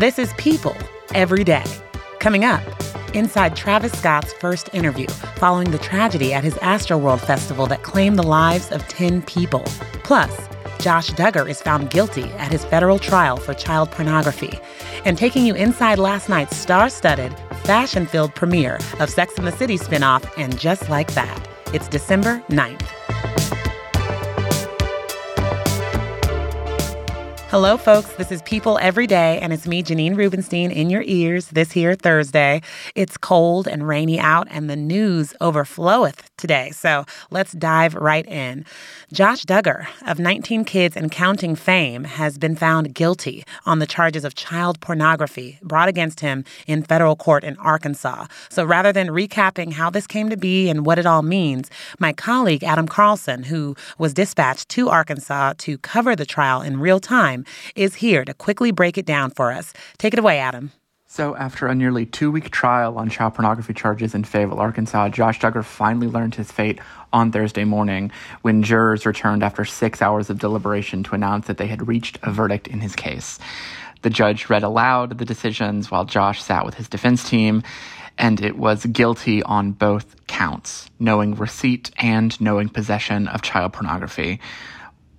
This is People Every Day. Coming up, inside Travis Scott's first interview following the tragedy at his Astroworld festival that claimed the lives of 10 people. Plus, Josh Duggar is found guilty at his federal trial for child pornography. And taking you inside last night's star studded, fashion filled premiere of Sex and the City spinoff, and just like that, it's December 9th. Hello, folks. This is People Every Day, and it's me, Janine Rubenstein, in your ears this here Thursday. It's cold and rainy out, and the news overfloweth today. So let's dive right in. Josh Duggar, of 19 Kids and Counting fame, has been found guilty on the charges of child pornography brought against him in federal court in Arkansas. So rather than recapping how this came to be and what it all means, my colleague Adam Carlson, who was dispatched to Arkansas to cover the trial in real time, time, is here to quickly break it down for us. Take it away, Adam. So, after a nearly two week trial on child pornography charges in Fayetteville, Arkansas, Josh Duggar finally learned his fate on Thursday morning when jurors returned after six hours of deliberation to announce that they had reached a verdict in his case. The judge read aloud the decisions while Josh sat with his defense team, and it was guilty on both counts knowing receipt and knowing possession of child pornography.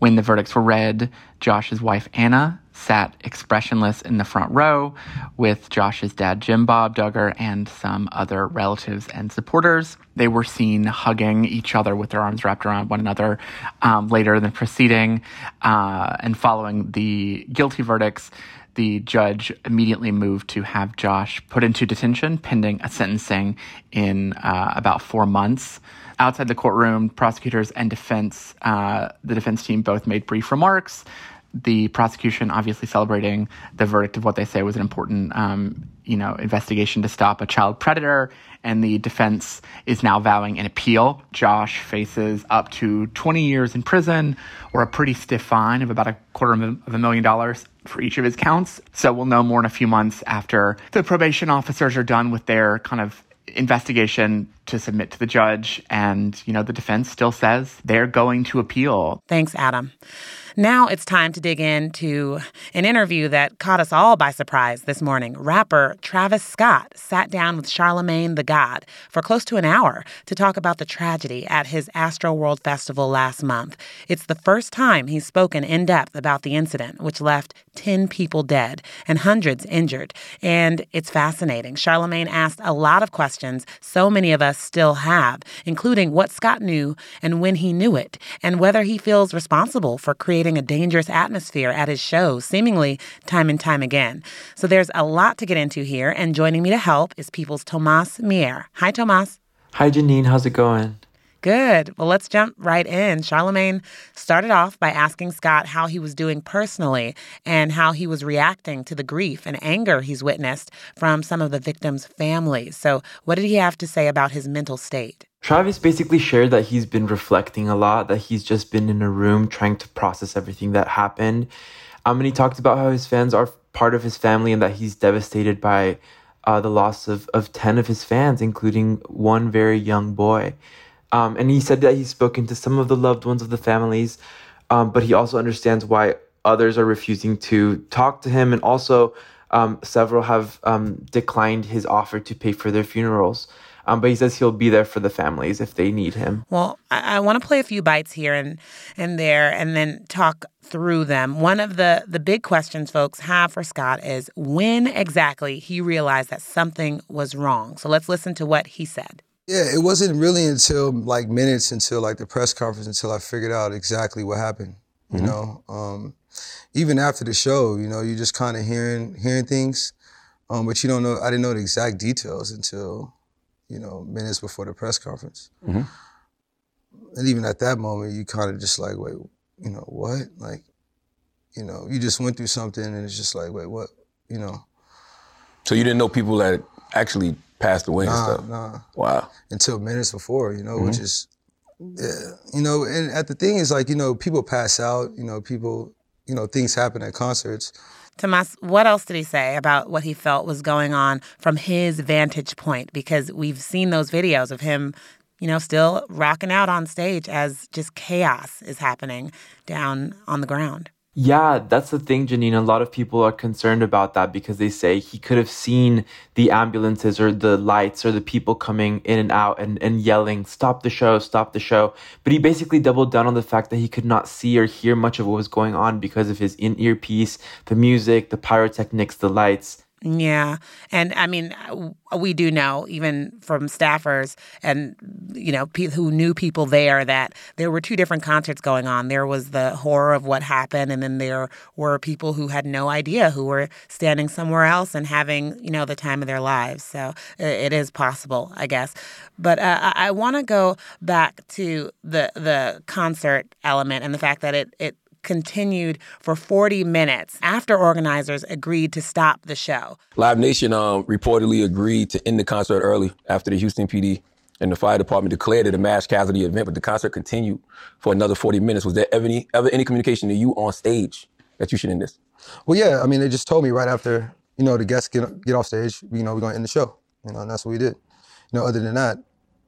When the verdicts were read, Josh's wife Anna sat expressionless in the front row with Josh's dad Jim Bob Duggar and some other relatives and supporters. They were seen hugging each other with their arms wrapped around one another um, later in the proceeding. Uh, and following the guilty verdicts, the judge immediately moved to have Josh put into detention pending a sentencing in uh, about four months outside the courtroom, prosecutors and defense, uh, the defense team both made brief remarks. The prosecution obviously celebrating the verdict of what they say was an important, um, you know, investigation to stop a child predator, and the defense is now vowing an appeal. Josh faces up to 20 years in prison or a pretty stiff fine of about a quarter of a million dollars for each of his counts. So we'll know more in a few months after the probation officers are done with their kind of investigation to submit to the judge and you know the defense still says they're going to appeal. Thanks Adam. Now it's time to dig into an interview that caught us all by surprise this morning. Rapper Travis Scott sat down with Charlemagne the God for close to an hour to talk about the tragedy at his Astro World Festival last month. It's the first time he's spoken in depth about the incident, which left 10 people dead and hundreds injured. And it's fascinating. Charlemagne asked a lot of questions so many of us still have, including what Scott knew and when he knew it, and whether he feels responsible for creating a dangerous atmosphere at his shows, seemingly time and time again. So there's a lot to get into here, and joining me to help is People's Tomas Mier. Hi, Tomas. Hi, Janine. How's it going? Good. Well, let's jump right in. Charlemagne started off by asking Scott how he was doing personally and how he was reacting to the grief and anger he's witnessed from some of the victims' families. So, what did he have to say about his mental state? Travis basically shared that he's been reflecting a lot, that he's just been in a room trying to process everything that happened. Um, and he talked about how his fans are part of his family and that he's devastated by uh, the loss of, of 10 of his fans, including one very young boy. Um, and he said that he's spoken to some of the loved ones of the families, um, but he also understands why others are refusing to talk to him. And also, um, several have um, declined his offer to pay for their funerals. Um, but he says he'll be there for the families if they need him. Well, I, I want to play a few bites here and and there, and then talk through them. One of the the big questions folks have for Scott is when exactly he realized that something was wrong. So let's listen to what he said. Yeah, it wasn't really until like minutes until like the press conference until I figured out exactly what happened. You mm-hmm. know, um, even after the show, you know, you're just kind of hearing hearing things, um, but you don't know. I didn't know the exact details until you know, minutes before the press conference. Mm-hmm. And even at that moment, you kind of just like, wait, you know, what? Like, you know, you just went through something and it's just like, wait, what? You know. So you didn't know people that actually passed away nah, and stuff? Nah. Wow. Until minutes before, you know, mm-hmm. which is, yeah, you know, and at the thing is like, you know, people pass out, you know, people, you know, things happen at concerts. Tomas, what else did he say about what he felt was going on from his vantage point? Because we've seen those videos of him, you know, still rocking out on stage as just chaos is happening down on the ground. Yeah, that's the thing, Janine. A lot of people are concerned about that because they say he could have seen the ambulances or the lights or the people coming in and out and, and yelling, stop the show, stop the show. But he basically doubled down on the fact that he could not see or hear much of what was going on because of his in ear piece, the music, the pyrotechnics, the lights. Yeah. And I mean, we do know, even from staffers and, you know, pe- who knew people there, that there were two different concerts going on. There was the horror of what happened, and then there were people who had no idea who were standing somewhere else and having, you know, the time of their lives. So it is possible, I guess. But uh, I want to go back to the the concert element and the fact that it, it continued for 40 minutes after organizers agreed to stop the show. Live Nation um, reportedly agreed to end the concert early after the Houston PD and the fire department declared it a mass casualty event, but the concert continued for another 40 minutes. Was there ever any, ever any communication to you on stage that you should end this? Well, yeah. I mean, they just told me right after, you know, the guests get, get off stage, you know, we're going to end the show. You know, and that's what we did. You know, other than that,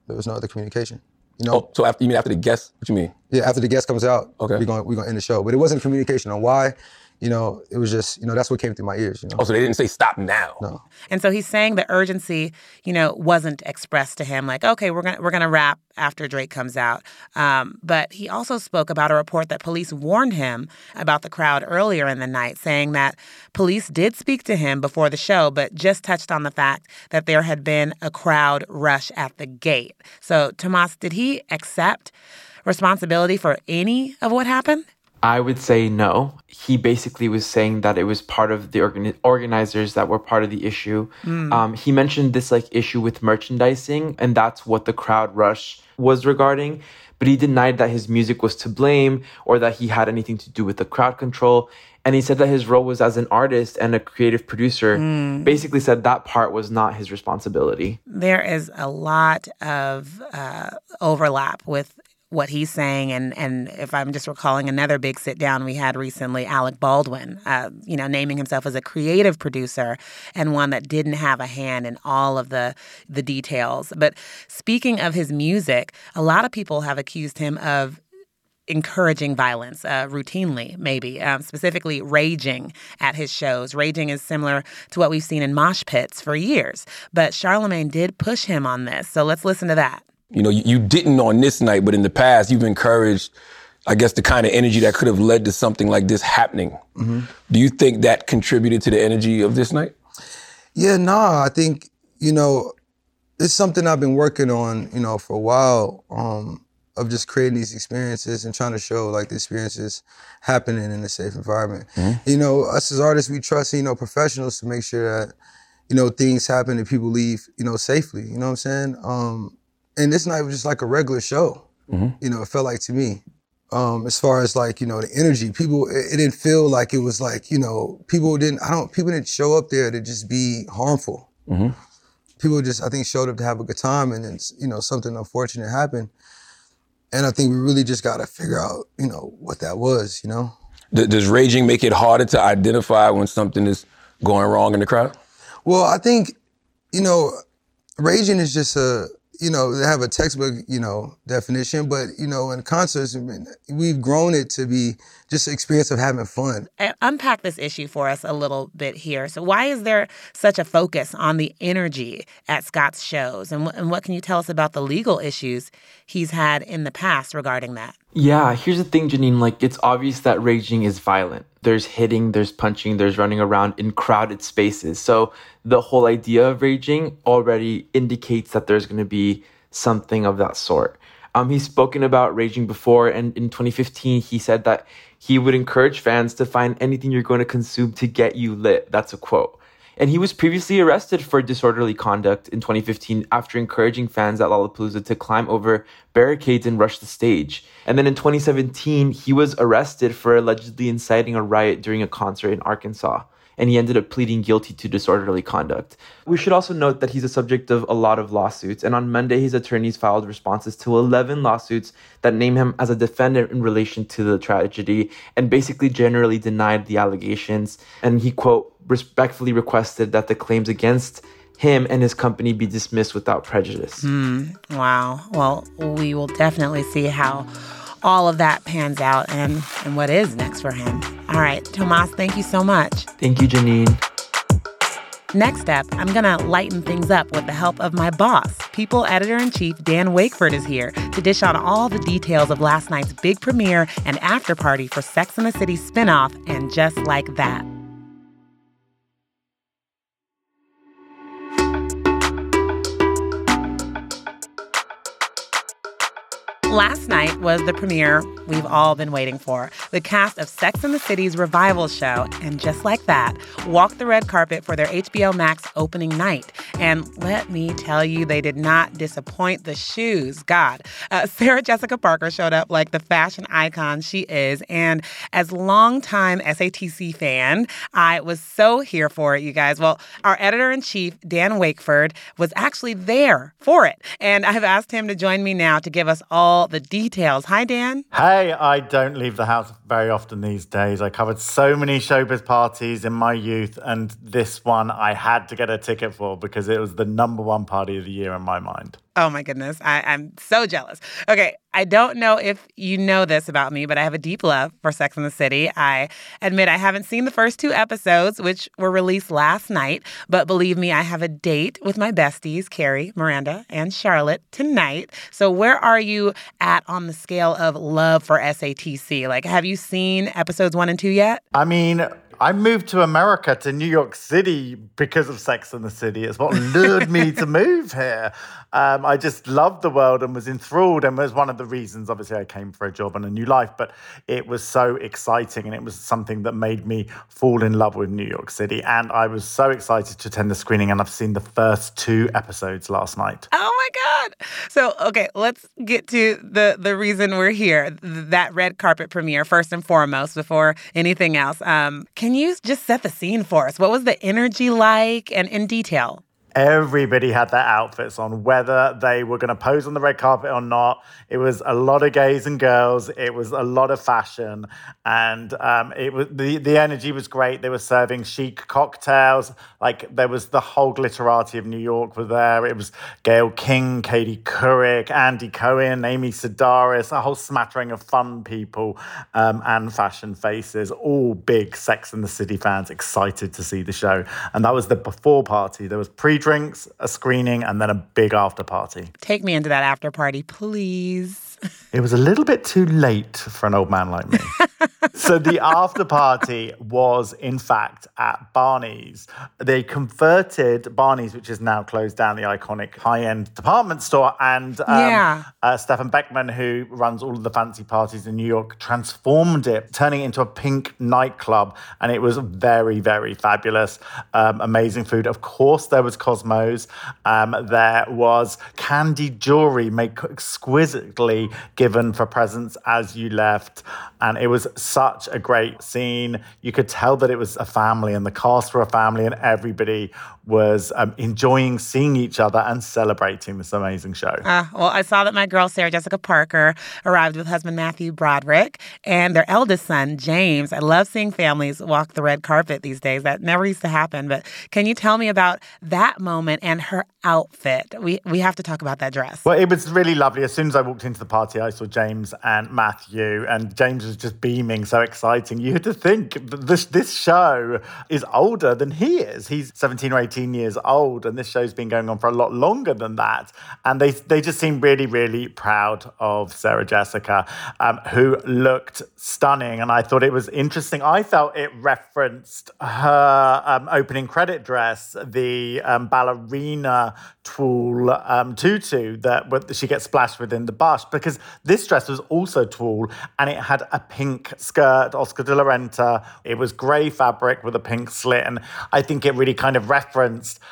there was no other communication. Know, oh, so after you mean after the guest? What you mean? Yeah, after the guest comes out, okay, we're gonna we're going to end the show. But it wasn't communication on why. You know, it was just you know that's what came through my ears. You know. Oh, so they didn't say stop now. No. And so he's saying the urgency, you know, wasn't expressed to him. Like, okay, we're gonna we're gonna wrap after Drake comes out. Um, but he also spoke about a report that police warned him about the crowd earlier in the night, saying that police did speak to him before the show, but just touched on the fact that there had been a crowd rush at the gate. So, Tomas, did he accept responsibility for any of what happened? I would say no. He basically was saying that it was part of the organi- organizers that were part of the issue. Mm. Um, he mentioned this like issue with merchandising, and that's what the crowd rush was regarding. But he denied that his music was to blame or that he had anything to do with the crowd control. And he said that his role was as an artist and a creative producer. Mm. Basically, said that part was not his responsibility. There is a lot of uh, overlap with what he's saying and and if I'm just recalling another big sit down we had recently, Alec Baldwin, uh, you know, naming himself as a creative producer and one that didn't have a hand in all of the the details. But speaking of his music, a lot of people have accused him of encouraging violence uh, routinely, maybe, um, specifically raging at his shows. Raging is similar to what we've seen in mosh pits for years. But Charlemagne did push him on this. So let's listen to that. You know, you, you didn't on this night, but in the past, you've encouraged, I guess, the kind of energy that could have led to something like this happening. Mm-hmm. Do you think that contributed to the energy of this night? Yeah, nah. I think you know, it's something I've been working on, you know, for a while. Um, of just creating these experiences and trying to show like the experiences happening in a safe environment. Mm-hmm. You know, us as artists, we trust you know professionals to make sure that you know things happen and people leave you know safely. You know what I'm saying? Um, and this night was just like a regular show. Mm-hmm. You know, it felt like to me. Um, as far as like you know the energy, people it, it, didn't feel like it was like you know people didn't I don't people didn't show up there to just be harmful. Mm-hmm. People just I think showed up to have a good time, and then you know something unfortunate happened, and I think we really just got to figure out you know what that was. You know, does raging make it harder to identify when something is going wrong in the crowd? Well, I think you know raging is just a you know, they have a textbook, you know, definition, but you know, in concerts, we've grown it to be just an experience of having fun. And unpack this issue for us a little bit here. So, why is there such a focus on the energy at Scott's shows, and, and what can you tell us about the legal issues he's had in the past regarding that? Yeah, here's the thing, Janine. Like, it's obvious that raging is violent. There's hitting, there's punching, there's running around in crowded spaces. So the whole idea of raging already indicates that there's going to be something of that sort. Um, he's spoken about raging before, and in 2015, he said that he would encourage fans to find anything you're going to consume to get you lit. That's a quote. And he was previously arrested for disorderly conduct in 2015 after encouraging fans at Lollapalooza to climb over barricades and rush the stage. And then in 2017, he was arrested for allegedly inciting a riot during a concert in Arkansas and he ended up pleading guilty to disorderly conduct. We should also note that he's a subject of a lot of lawsuits, and on Monday, his attorneys filed responses to 11 lawsuits that name him as a defendant in relation to the tragedy and basically generally denied the allegations. And he, quote, respectfully requested that the claims against him and his company be dismissed without prejudice. Mm, wow. Well, we will definitely see how all of that pans out and, and what is next for him. All right, Tomas, thank you so much. Thank you, Janine. Next up, I'm going to lighten things up with the help of my boss. People editor in chief Dan Wakeford is here to dish out all the details of last night's big premiere and after party for Sex and the City spinoff and just like that. Last night was the premiere we've all been waiting for. The cast of Sex and the City's revival show, and just like that, walked the red carpet for their HBO Max opening night. And let me tell you, they did not disappoint the shoes. God. Uh, Sarah Jessica Parker showed up like the fashion icon she is. And as longtime SATC fan, I was so here for it, you guys. Well, our editor in chief, Dan Wakeford, was actually there for it. And I've asked him to join me now to give us all the details. Hi, Dan. Hey, I don't leave the house very often these days. I covered so many showbiz parties in my youth, and this one I had to get a ticket for because it was the number one party of the year in my mind. Oh my goodness. I, I'm so jealous. Okay, I don't know if you know this about me, but I have a deep love for Sex and the City. I admit I haven't seen the first two episodes, which were released last night, but believe me, I have a date with my besties, Carrie, Miranda, and Charlotte tonight. So where are you at on the scale of love for SATC? Like, have you seen episodes one and two yet? I mean, I moved to America, to New York City, because of Sex and the City. It's what lured me to move here. Um, I just loved the world and was enthralled, and was one of the reasons. Obviously, I came for a job and a new life, but it was so exciting, and it was something that made me fall in love with New York City. And I was so excited to attend the screening, and I've seen the first two episodes last night. Oh my God! So, okay, let's get to the the reason we're here. That red carpet premiere, first and foremost, before anything else. Um, can you just set the scene for us? What was the energy like, and in detail? Everybody had their outfits on, whether they were going to pose on the red carpet or not. It was a lot of gays and girls. It was a lot of fashion, and um, it was the the energy was great. They were serving chic cocktails. Like there was the whole glitterati of New York were there. It was Gayle King, Katie Couric, Andy Cohen, Amy Sedaris, a whole smattering of fun people um, and fashion faces. All big Sex and the City fans, excited to see the show. And that was the before party. There was pre drinks, a screening, and then a big after party. Take me into that after party, please. It was a little bit too late for an old man like me. so the after party was, in fact, at Barney's. They converted Barney's, which is now closed down, the iconic high-end department store, and um, Yeah. uh, Stefan Beckman, who runs all of the fancy parties in New York, transformed it, turning it into a pink nightclub, and it was very, very fabulous. Um, amazing food. Of course, there was Cosmos. Um, there was candy jewelry made exquisitely given for presents as you left, and it was such a great scene. You could tell that it was a family, and the cast were a family, and everybody was um, enjoying seeing each other and celebrating this amazing show. Uh, well, I saw that my girl Sarah Jessica Parker arrived with husband Matthew Broderick and their eldest son James. I love seeing families walk the red carpet these days. That never used to happen. But can you tell me about that moment and her outfit? We we have to talk about that dress. Well, it was really lovely. As soon as I walked into the party, I saw James and Matthew, and James was just beaming, so exciting. You had to think this this show is older than he is. He's 17 or 18 years old, and this show's been going on for a lot longer than that. And they they just seemed really, really proud of Sarah Jessica, um, who looked stunning. And I thought it was interesting. I felt it referenced her um, opening credit dress, the um, ballerina tulle um, tutu that she gets splashed with in the bust, because this dress was also tulle and it had a pink skirt, Oscar de la Renta. It was grey fabric with a pink slit. And I think it really kind of referenced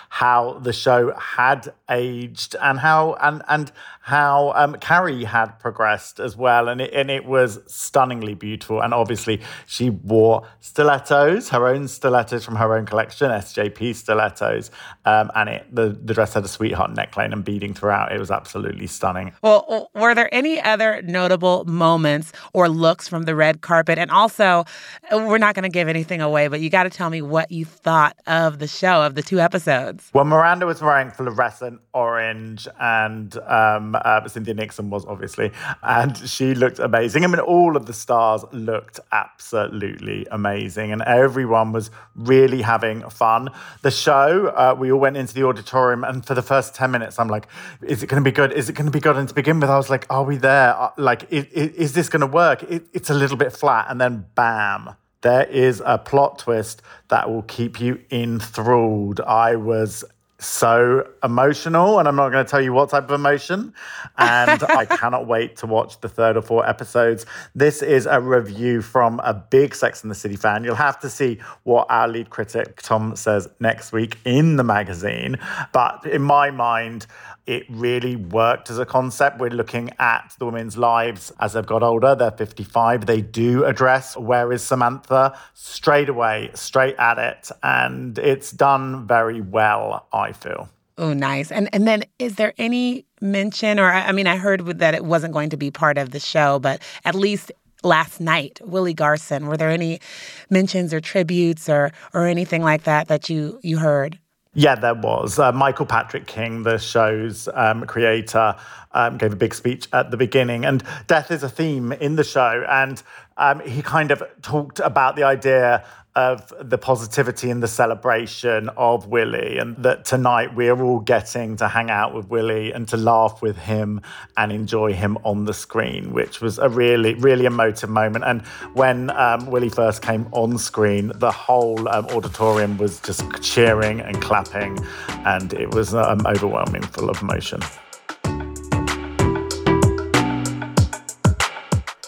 how the show had aged and how and and how um, Carrie had progressed as well. And it, and it was stunningly beautiful. And obviously, she wore stilettos, her own stilettos from her own collection, SJP stilettos. Um, and it, the, the dress had a sweetheart neckline and beading throughout. It was absolutely stunning. Well, were there any other notable moments or looks from the red carpet? And also, we're not going to give anything away, but you got to tell me what you thought of the show, of the two episodes. Well, Miranda was wearing fluorescent orange, and um, uh, Cynthia Nixon was obviously, and she looked amazing. I mean, all of the stars looked absolutely amazing, and everyone was really having fun. The show, uh, we all went into the auditorium, and for the first 10 minutes, I'm like, is it going to be good? Is it going to be good? And to begin with, I was like, are we there? Uh, like, is, is this going to work? It, it's a little bit flat. And then bam, there is a plot twist that will keep you enthralled. I was so emotional, and I'm not going to tell you what type of emotion. And I cannot wait to watch the third or fourth episodes. This is a review from a big Sex and the City fan. You'll have to see what our lead critic Tom says next week in the magazine. But in my mind, it really worked as a concept. We're looking at the women's lives as they've got older. They're 55. They do address where is Samantha straight away, straight at it. And it's done very well, I feel. Oh, nice. And and then is there any mention, or I mean, I heard that it wasn't going to be part of the show, but at least last night, Willie Garson. Were there any mentions or tributes or or anything like that that you you heard? Yeah, there was. Uh, Michael Patrick King, the show's um, creator, um, gave a big speech at the beginning. And death is a theme in the show. And um, he kind of talked about the idea of the positivity and the celebration of Willie, and that tonight we're all getting to hang out with Willie and to laugh with him and enjoy him on the screen, which was a really, really emotive moment. And when um, Willie first came on screen, the whole um, auditorium was just cheering and clapping, and it was um, overwhelming, full of emotion.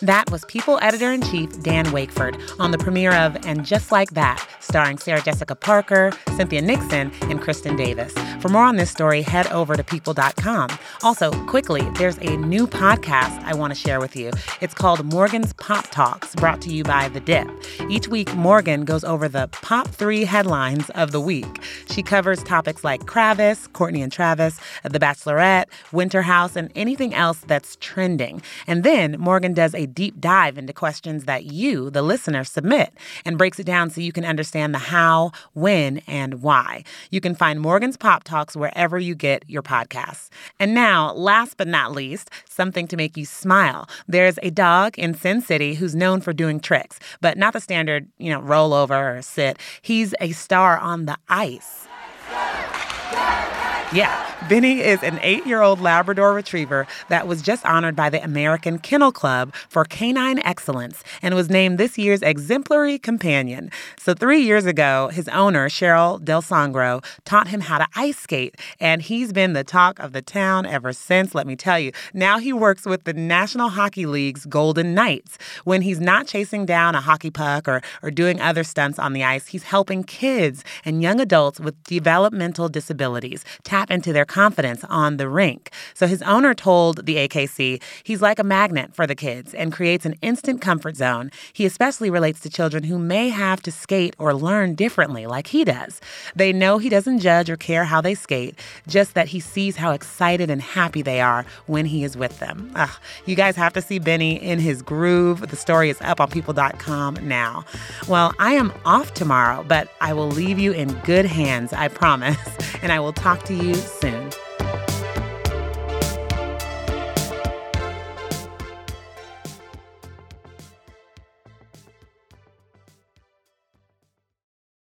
That was People Editor in Chief Dan Wakeford on the premiere of And Just Like That, starring Sarah Jessica Parker, Cynthia Nixon, and Kristin Davis. For more on this story, head over to people.com. Also, quickly, there's a new podcast I want to share with you. It's called Morgan's Pop Talks, brought to you by The Dip. Each week, Morgan goes over the pop three headlines of the week. She covers topics like Kravis, Kourtney and Travis, The Bachelorette, Winter House, and anything else that's trending. And then Morgan does a deep dive into questions that you, the listener, submit and breaks it down so you can understand the how, when, and why. You can find Morgan's Pop Talks wherever you get your podcasts. And now, last but not least, something to make you smile. There's a dog in Sin City who's known for doing tricks, but not the standard, you know, roll over or sit. He's a star on the ice. Yeah, Benny is an eight year old Labrador retriever that was just honored by the American Kennel Club for canine excellence and was named this year's exemplary companion. So, three years ago, his owner, Cheryl Del Sangro, taught him how to ice skate, and he's been the talk of the town ever since, let me tell you. Now he works with the National Hockey League's Golden Knights. When he's not chasing down a hockey puck or, or doing other stunts on the ice, he's helping kids and young adults with developmental disabilities into their confidence on the rink. So his owner told the AKC he's like a magnet for the kids and creates an instant comfort zone. He especially relates to children who may have to skate or learn differently, like he does. They know he doesn't judge or care how they skate, just that he sees how excited and happy they are when he is with them. Ugh, you guys have to see Benny in his groove. The story is up on people.com now. Well, I am off tomorrow, but I will leave you in good hands, I promise. And I will talk to you soon.